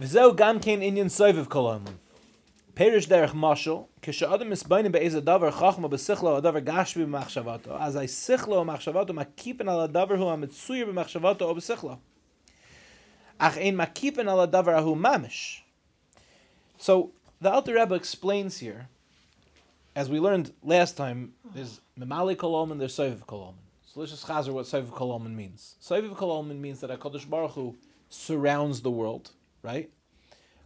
V'zeu gam kein inyan. Perish derech mashal. So, the Alter Rebbe explains here, as we learned last time, there's memali kolom and there's soiviv kolom. So let's just chazer what soiviv kolom means. Soiviv kolom means that HaKadosh Baruch Hu surrounds the world, right?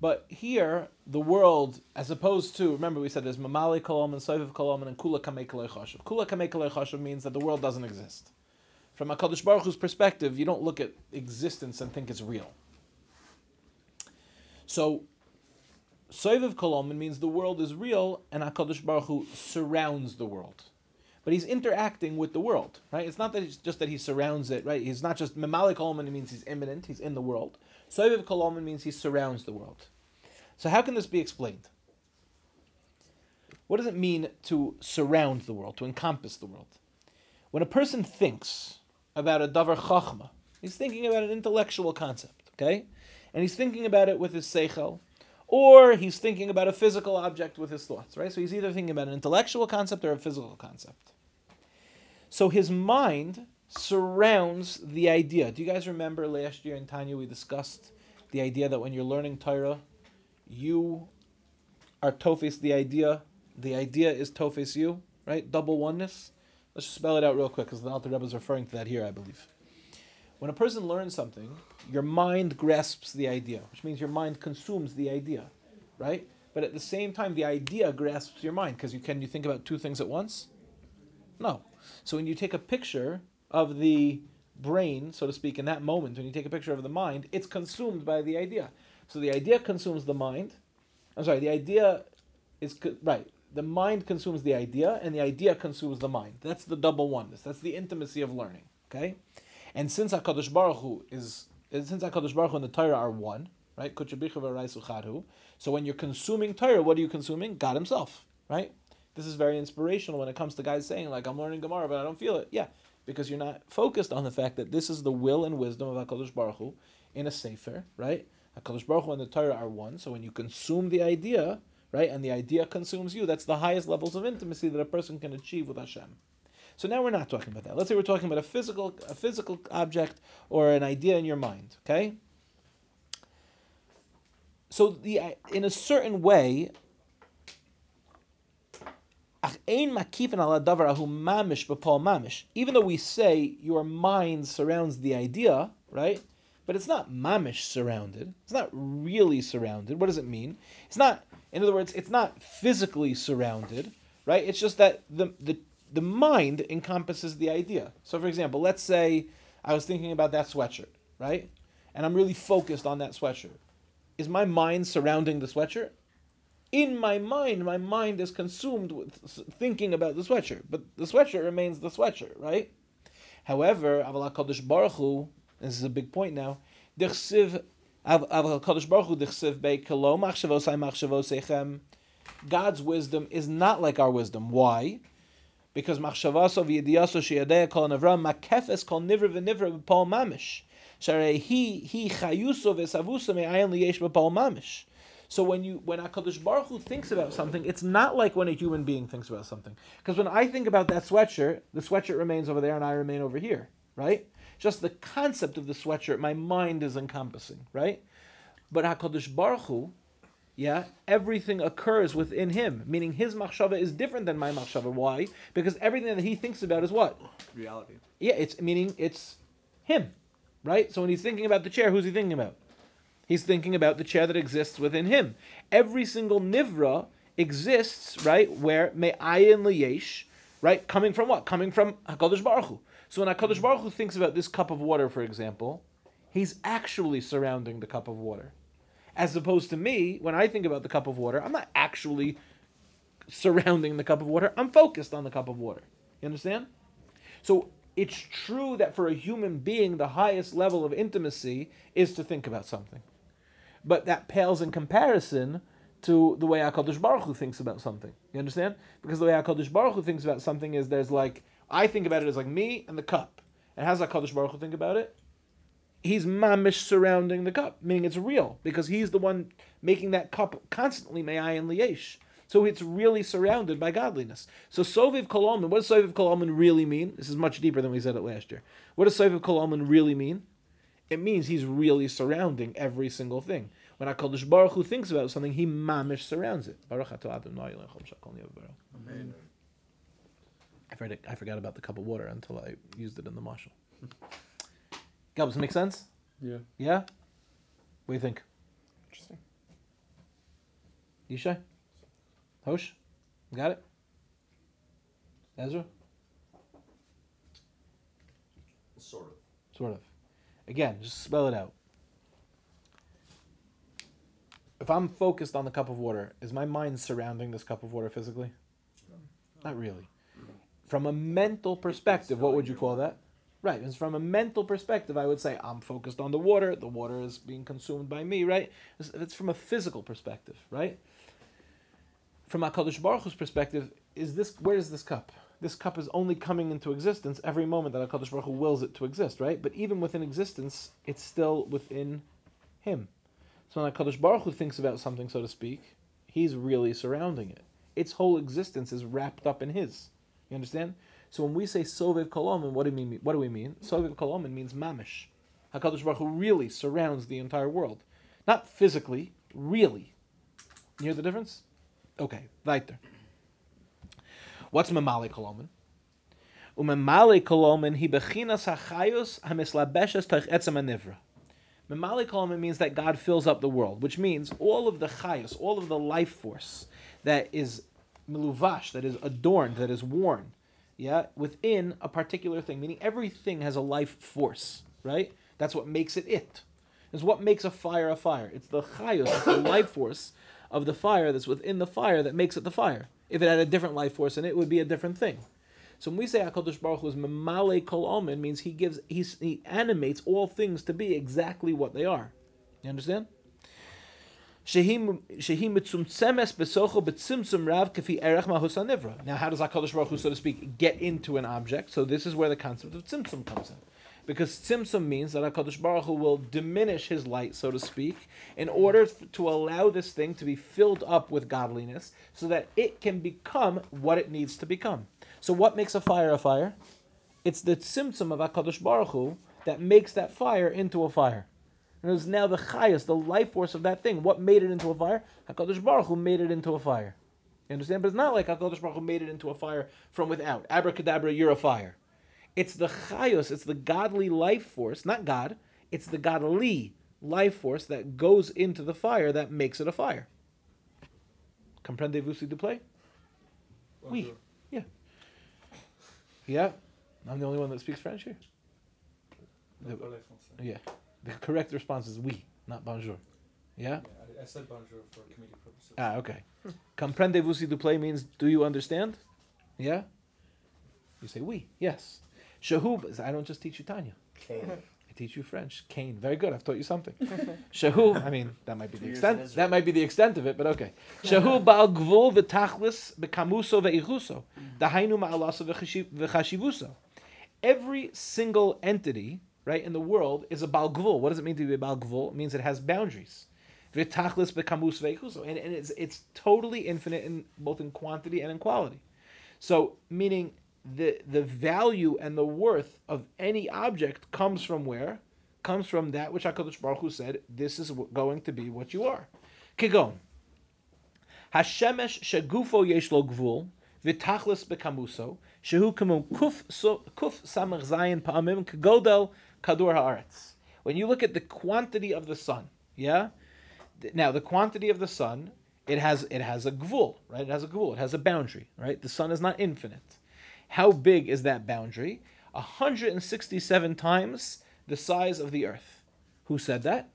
But here, the world, as opposed to, remember we said there's Mamali Kolom and Soviv Kolom and Kula Kamei Chashav. Kula Kamei Chashav means that the world doesn't exist. From a Kadosh Baruch Hu's perspective, you don't look at existence and think it's real. So, Soviv Kolom means the world is real and HaKadosh Baruch Hu surrounds the world. But he's interacting with the world, right? It's not that it's just that he surrounds it, right? He's not just Mamali Kolom means he's immanent, he's in the world. Soviv Koloman means he surrounds the world. So how can this be explained? What does it mean to surround the world, to encompass the world? When a person thinks about a davar chachma, he's thinking about an intellectual concept, okay? And he's thinking about it with his seichel, or he's thinking about a physical object with his thoughts, right? So he's either thinking about an intellectual concept or a physical concept. So his mind surrounds the idea. Do you guys remember last year in Tanya we discussed the idea that when you're learning Torah, you are tofes the idea, the idea is tofes you, right? Double oneness. Let's just spell it out real quick because the Alter Rebbe is referring to that here, I believe. When a person learns something, your mind grasps the idea, which means your mind consumes the idea, right? But at the same time, the idea grasps your mind because you can you think about two things at once? No. So when you take a picture of the brain, so to speak, in that moment, when you take a picture of the mind, it's consumed by the idea. So the idea consumes the mind. I'm sorry, the idea is right. The mind consumes the idea, and the idea consumes the mind. That's the double oneness. That's the intimacy of learning. Okay, and since Hakadosh Baruch Hu is, since Hakadosh Baruch Hu and the Torah are one, right? So when you're consuming Torah, what are you consuming? God Himself, right? This is very inspirational when it comes to guys saying like, "I'm learning Gemara, but I don't feel it." Yeah, because you're not focused on the fact that this is the will and wisdom of Hakadosh Baruch Hu in a sefer, right? Hakadosh Baruch Hu and the Torah are one. So when you consume the idea, right, and the idea consumes you, that's the highest levels of intimacy that a person can achieve with Hashem. So now we're not talking about that. Let's say we're talking about a physical, a physical object or an idea in your mind. Okay. So the in a certain way, even though we say your mind surrounds the idea, right? But it's not mamish surrounded. It's not really surrounded. What does it mean? It's not, in other words, it's not physically surrounded, right? It's just that the, the, the mind encompasses the idea. So, for example, let's say I was thinking about that sweatshirt, right? And I'm really focused on that sweatshirt. Is my mind surrounding the sweatshirt? In my mind, my mind is consumed with thinking about the sweatshirt, but the sweatshirt remains the sweatshirt, right? However, Aval Hakadosh Baruch Hu, this is a big point now. Dichsiv Aval Hakadosh Baruch Hu dichsiv bei kelo machshavosai machshavosechem. God's wisdom is not like our wisdom. Why? Because machshavaso v'yidiyaso sheyadei kol nivra makefes kol nivra v'nivra b'pol mamish. Sharei he he chayuso v'savuso me'ayin liyesh b'pol mamish. So when you when Hakadosh Baruch Hu thinks about something, it's not like when a human being thinks about something. Because when I think about that sweatshirt, the sweatshirt remains over there and I remain over here, right? Just the concept of the sweatshirt, my mind is encompassing, right? But Hakadosh Baruch Hu, yeah, everything occurs within him, meaning his machshava is different than my machshava. Why? Because everything that he thinks about is what reality. Yeah, it's meaning it's him, right? So when he's thinking about the chair, who's he thinking about? He's thinking about the chair that exists within him. Every single nivra exists, right, where me'ayin liyesh, right, coming from what? Coming from HaKadosh Baruch Hu. So when HaKadosh Baruch Hu thinks about this cup of water, for example, he's actually surrounding the cup of water. As opposed to me, when I think about the cup of water, I'm not actually surrounding the cup of water. I'm focused on the cup of water. You understand? So it's true that for a human being, the highest level of intimacy is to think about something but that pales in comparison to the way Hakadosh Baruch Hu thinks about something. You understand? Because the way Hakadosh Baruch Hu thinks about something is there's like I think about it as like me and the cup. And how does Hakadosh Baruch Hu think about it? he's mamish surrounding the cup, meaning it's real because he's the one making that cup constantly me'ayin liyesh. So it's really surrounded by godliness. So Soviv Koloman, what does Soviv Koloman really mean? This is much deeper than we said it last year. What does Soviv Koloman really mean? It means he's really surrounding every single thing. When HaKadosh Baruch Hu thinks about something, he mamish surrounds it. Baruch Amen. I forgot, I forgot about the cup of water until I used it in the mashal. Gabs, make sense? Yeah. Yeah? What do you think? Interesting. Yishai? Hosh? Got it? Ezra? Sort of. Sort of. Again, just spell it out. If I'm focused on the cup of water, is my mind surrounding this cup of water physically? Not really. From a mental perspective, what would you call that? Right. It's from a mental perspective, I would say I'm focused on the water. The water is being consumed by me. Right. It's, it's from a physical perspective. Right. From Hakadosh Baruch Hu's perspective, is this where is this cup? This cup is only coming into existence every moment that Hakadosh Baruch Hu wills it to exist. Right. But even within existence, it's still within Him. So when Hakadosh Baruch Hu thinks about something, so to speak, He's really surrounding it. Its whole existence is wrapped up in His. You understand? So when we say Sovev Kolomen, what do we mean? What do we mean? Sovev Kolomen means mamish. Hakadosh Baruch Hu really surrounds the entire world, not physically, really. You hear the difference? Okay, weiter. What's Mamali Kolomen? Umemali Kolomen hi bechinas hachayos hamislabeshes toich etzem anivra. Mamali Kolomen means that God fills up the world, which means all of the chayos, all of the life force that is miluvash, that is adorned, that is worn, yeah, within a particular thing, meaning everything has a life force, right? That's what makes it it. It's what makes a fire a fire. It's the chayos, it's the life force of the fire that's within the fire that makes it the fire. If it had a different life force in it, it would be a different thing. So when we say Hakadosh Baruch Hu is memale kol omen, means he gives he animates all things to be exactly what they are. You understand? Now, how does Hakadosh Baruch Hu, so to speak, get into an object? So this is where the concept of tzimtzum comes in, because tzimtzum means that Hakadosh Baruch Hu will diminish his light, so to speak, in order to allow this thing to be filled up with godliness, so that it can become what it needs to become. So, what makes a fire a fire? It's the tzimtzum of Hakadosh Baruch Hu that makes that fire into a fire. And it was now the chayas, the life force of that thing. What made it into a fire? Hakadosh Baruch Hu made it into a fire. You understand? But it's not like Hakadosh Baruch Hu made it into a fire from without. Abracadabra, you're a fire. It's the chayos, it's the godly life force, not God. It's the godly life force that goes into the fire that makes it a fire. Comprendez-vous s'il vous plaît? Oui. Yeah. Yeah. I'm the only one that speaks French here. Français. Yeah. The correct response is oui, not bonjour. Yeah? Yeah, I, I said bonjour for comedic purposes. Ah, okay. Comprendez-vous s'il vous plaît means do you understand? Yeah? You say oui, yes. Shahub, I don't just teach you Tanya. Mm-hmm. I teach you French. Kane, very good. I've taught you something. Mm-hmm. Shahu, I mean, that might be Two the years extent. in Israel. That might be the extent of it, but okay. Shahu ba'al gvul v'tachlis b'kamuso v'eichuso. Mm-hmm. Dahainu ma'alaso v'chashi- v'chashivuso. Every single entity, right, in the world is a bal gvul. What does it mean to be a bal gvul? It means it has boundaries. V'tachlis b'kamus v'eichuso. And, and it's, it's totally infinite in both in quantity and in quality. So, meaning the the value and the worth of any object comes from where? Comes from that which Hakadosh Baruch Hu said. This is going to be what you are. Kigon. Hashemesh shagufo yesh lo gvul v'tachlis bekamuso shehu kemu kuf so kuf samach zayin pa'amim kagodel kadur haaretz. When you look at the quantity of the sun, yeah. Now the quantity of the sun, it has it has a gvul, right? It has a gvul. It has a boundary, right? The sun is not infinite. How big is that boundary? 167 times the size of the earth. Who said that?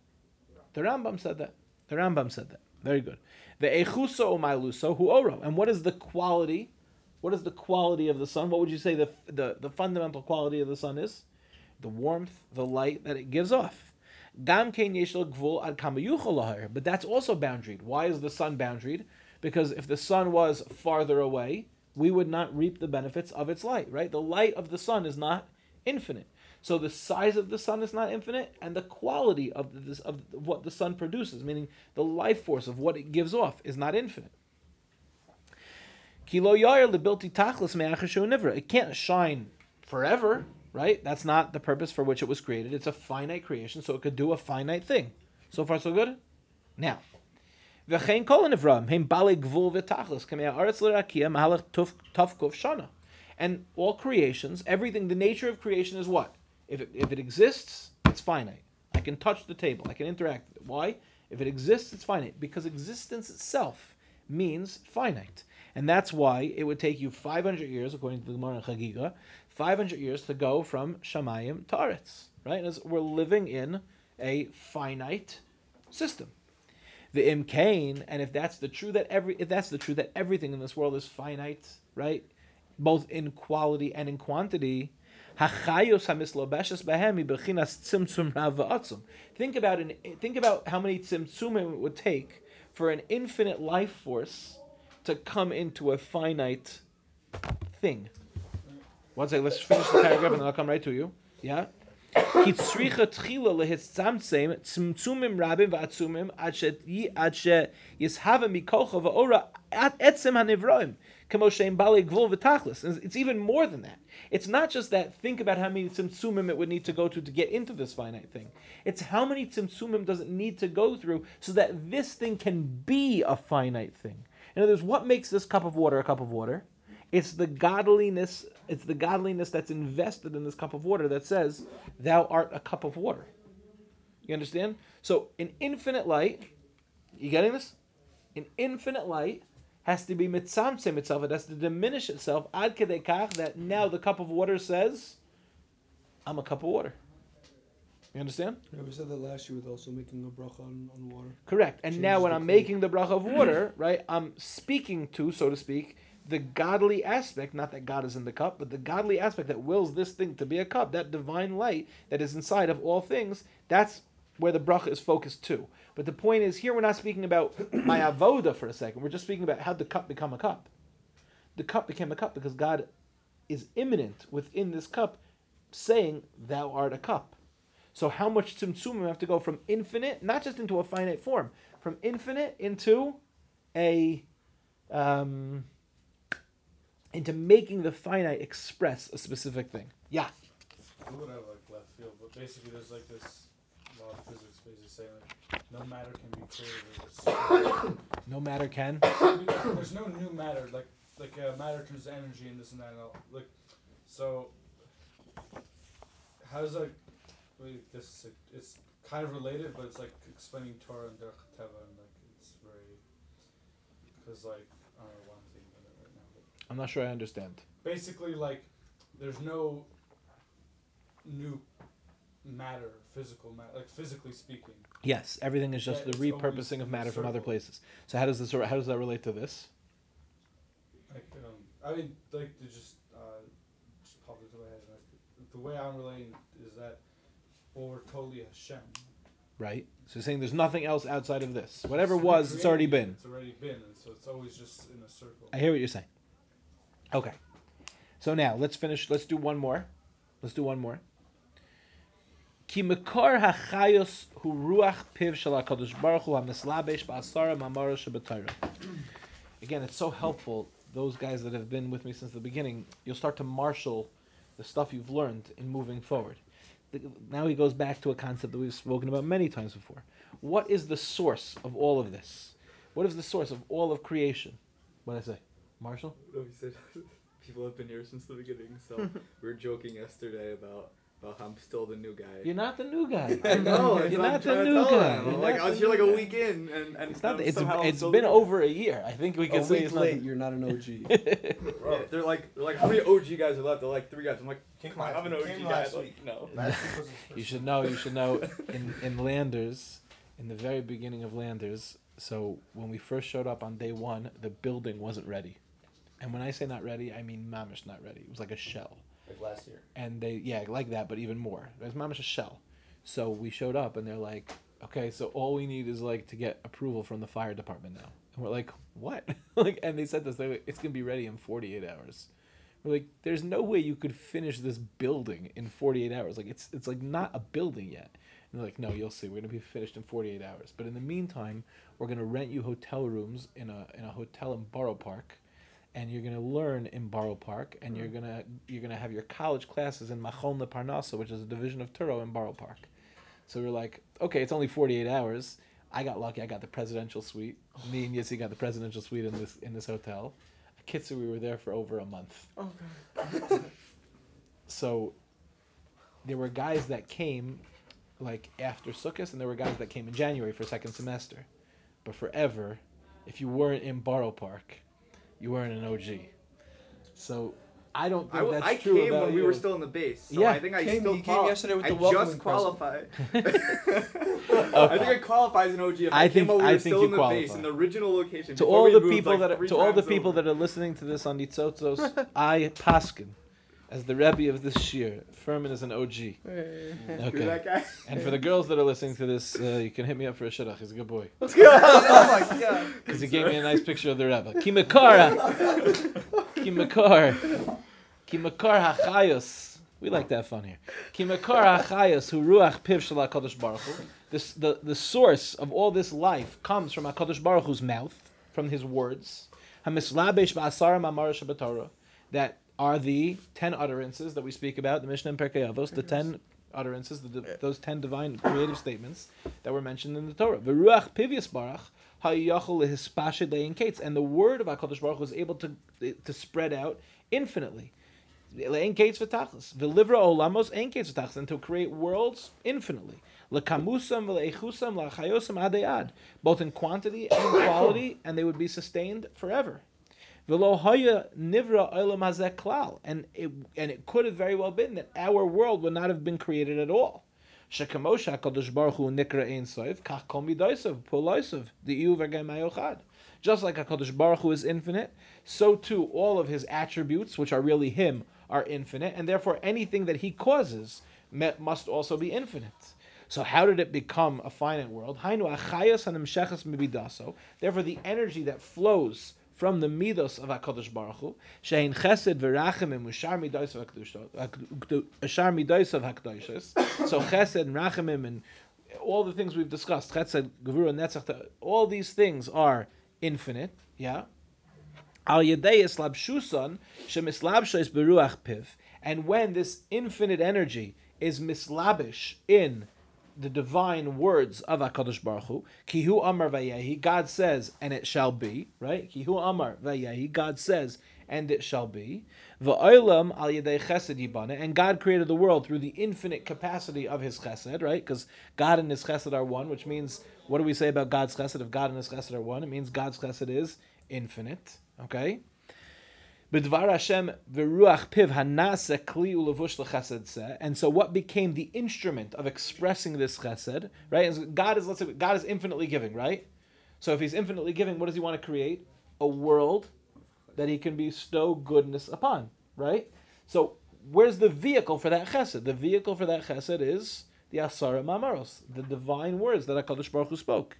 The Rambam said that. The Rambam said that. Very good. The echuso omailuso hu oro. And what is the quality? What is the quality of the sun? What would you say the, the, the fundamental quality of the sun is? The warmth, the light that it gives off. But that's also boundaried. Why is the sun boundaried? Because if the sun was farther away, we would not reap the benefits of its light, right? The light of the sun is not infinite. So the size of the sun is not infinite, and the quality of this, of what the sun produces, meaning the life force of what it gives off, is not infinite. Kilo yair lebilti tachlis nivra. It can't shine forever, right? That's not the purpose for which it was created. It's a finite creation, so it could do a finite thing. So far, so good. Now, v'chein kol nivram hem bale gvul v'tachlis kamei haaretz l'rakia mahalach tufkuf shana. And all creations, everything, the nature of creation is what? If it, if it exists, it's finite. I can touch the table. I can interact with it. Why? If it exists, it's finite. Because existence itself means finite. And that's why it would take you 500 years, according to the Gemara and Chagiga, 500 years to go from Shamayim to Aretz. Right? As we're living in a finite system. The imkain, and if that's the true that every if that's the true that everything in this world is finite, right? Both in quality and in quantity, tzimtzum Think about an, think about how many tzimtzumim it would take for an infinite life force to come into a finite thing. One second, let's finish the paragraph and then I'll come right to you. Yeah? It's even more than that. It's not just that. Think about how many tzimtzumim it would need to go through to get into this finite thing. It's how many tzimtzumim does it need to go through so that this thing can be a finite thing. In other words, what makes this cup of water a cup of water? It's the godliness. It's the godliness that's invested in this cup of water that says, "Thou art a cup of water." You understand? So, an infinite light. You getting this? An infinite light has to be mitzamtzim itself. It has to diminish itself ad kedekach that now the cup of water says, "I'm a cup of water." You understand? Yeah, we said that last year with also making a bracha on, on water. Correct. And now when I'm making the bracha of water, right, I'm speaking to, so to speak, the godly aspect, not that God is in the cup, but the godly aspect that wills this thing to be a cup, that divine light that is inside of all things, that's where the bracha is focused to. But the point is, here we're not speaking about my avoda for a second. We're just speaking about how the cup become a cup. The cup became a cup because God is imminent within this cup, saying, "Thou art a cup." So how much tzimtzumim have to go from infinite, not just into a finite form, from infinite into a um, into making the finite express a specific thing. Yeah. A little bit like left field, but basically there's like this law of physics basically saying like no matter can be created. No matter can. there's no new matter like like uh, matter turns to energy and this and that and all. Like so, how does like wait, this it's kind of related, but it's like explaining Torah and Derech Teva and like it's very because like I don't know why I'm thinking about it right now, but I'm not sure I understand. basically like there's no new matter, physical matter, like physically speaking. Yes, everything is just Yeah, the repurposing of matter from other places. So how does this how does that relate to this? Like um, I mean, like to just uh, just popped into my head. The way I'm relating is that well, we're totally Hashem. Right. So you're saying there's nothing else outside of this. Whatever It's was, it's already been. It's already been, and so it's always just in a circle. I hear what you're saying. Okay. So now let's finish. Let's do one more. Let's do one more. Ki mekor hachayos hu ruach piv shel HaKadosh Baruch Hu ba'asara shebetorah. Again, it's so helpful. Those guys that have been with me since the beginning, you'll start to marshal the stuff you've learned in moving forward. Now he goes back to a concept that we've spoken about many times before. What is the source of all of this? What is the source of all of creation? What I say? Marshall? No, he said people have been here since the beginning. So we were joking yesterday about about how I'm still the new guy. You're not the new guy. I know. You're You're not not the new guy. You're I'm like, I was here like a guy. week in, and, and It's not. um, It's somehow I'm been the- over a year. I think we A can say week it's late, not. you're not an OG. Yeah, they're like, they're like, how many OG guys are left? They're like three guys. I'm like, come on, I'm an. OG guy. Like, no. Last week was a You should know. You should know. In in Landers, in the very beginning of Landers, so when we first showed up on day one, the building wasn't ready. And when I say not ready, I mean mamish not ready. It was like a shell. like last year. and they yeah like that but even more there's mamish a shell so we showed up and they're like okay so all we need is like to get approval from the fire department now and we're like what like and they said this they, it's gonna be ready in 48 hours We're like, there's no way you could finish this building in 48 hours. Like it's it's like not a building yet. And they're like, no, you'll see. We're gonna be finished in 48 hours. But in the meantime, we're gonna rent you hotel rooms in a in a hotel in Borough Park, and you're gonna learn in Borough Park, and you're mm-hmm. gonna you're gonna have your college classes in Machon Le Parnassa, which is a division of Touro in Borough Park. So we're like, okay, it's only 48 hours. I got lucky. I got the presidential suite. Me and Yissi got the presidential suite in this in this hotel. Kitsu, we were there for over a month. Oh god. So there were guys that came like after Sukkot, and there were guys that came in January for second semester. But forever, if you weren't in Borough Park, you weren't an OG. So I don't I, think w- that's I true came about when we were still in the base. So Yeah. I think I Came- still came yesterday with I the welcoming just present. qualify. I think I qualify as an OG if I I, think- came while we I were think still you in the base qualify. in the original location. to all the people that are, to all the people over. that are listening to this on Nitzotzos, I Paskin, as the Rebbe of this shiur, Furman is an OG. You're Okay. that guy. And for the girls that are listening to this, uh, you can hit me up for a shidduch. He's a good boy. oh my god. Because he gave me a nice picture of the Rebbe. Kimakara. Kimakar. Kimakar hachayos. We like that fun here. Kimakar hachayos hu ruach piv shel HaKadosh Baruch Hu. This, the, the source of all this life comes from HaKadosh Baruch Hu's mouth, from his words. Hamislabesh ba'asara ma'amar shabbatorah. That are the ten utterances that we speak about, the Mishnah and Pirkei Avos, the ten utterances, the, those ten divine creative statements that were mentioned in the Torah. V'ruach pivius barach ha'yachol lehispashid le'in kates. And the word of HaKadosh Baruch was able to, to spread out infinitely. Le'en kates v'tachlis. V'livra olamos ein kates v'tachlis. And to create worlds infinitely. Lekamusam v'leichusam la'chayosam adeyad. Both in quantity and in quality, and they would be sustained forever. V'lo nivra. And it, and it could have very well been that our world would not have been created at all. Just like HaKadosh Baruch Hu is infinite, so too all of his attributes, which are really him, are infinite, and therefore anything that he causes must also be infinite. So how did it become a finite world? Therefore, the energy that flows from the midos of Hakadosh Baruch Hu, shein chesed v'rachim and ushar midos of Hakdoshas. So chesed and and all the things we've discussed, chesed, gevura, netzach, all these things are infinite. Yeah. Al yedei islabshusan shemislabsha beruach piv. And when this infinite energy is mislabish in the divine words of Hakadosh Baruch Hu, kihu amar vayehi, God says, and it shall be, right? Kihu amar vayehi, God says, and it shall be. Va'olam al yedei chesed yibane, and God created the world through the infinite capacity of His chesed, right? Because God and His chesed are one, which means, what do we say about God's chesed? If God and His chesed are one, it means God's chesed is infinite, okay? B'dvar Hashem v'ruach piv hanase kli ulevush l'chesed. And so, what became the instrument of expressing this chesed? Right? God is let's say God is infinitely giving, right? So, if He's infinitely giving, what does He want to create? A world that He can bestow goodness upon, right? So, where's the vehicle for that chesed? The vehicle for that chesed is the Asara Mamaros, the divine words that Hakadosh Baruch Hu spoke.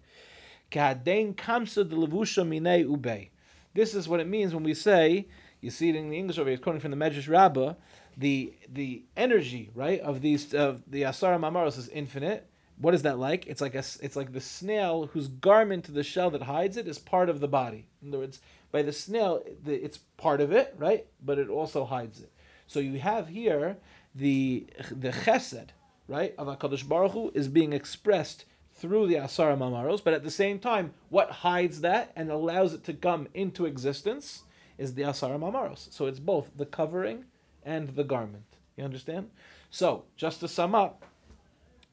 This is what it means when we say, you see it in the English over here, quoting from the Medrash Rabbah, the the energy, right, of these of the Asara Mamaros is infinite. What is that like? It's like a, it's like the snail whose garment, to the shell that hides it, is part of the body. In other words, by the snail, it's part of it, right? But it also hides it. So you have here the the chesed, right, of Hakadosh Baruch Hu is being expressed through the Asara Mamaros, but at the same time, what hides that and allows it to come into existence is the Asara Mamaros. So it's both the covering and the garment. You understand? So, just to sum up,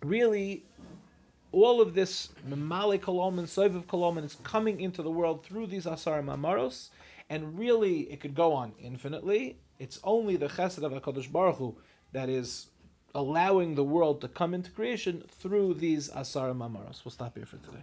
really, all of this Mamali Kolom and Soviv Kolom is coming into the world through these Asara Mamaros, and really, it could go on infinitely. It's only the Chesed of HaKadosh Baruch Hu that is allowing the world to come into creation through these Asara Mamaros. We'll stop here for today.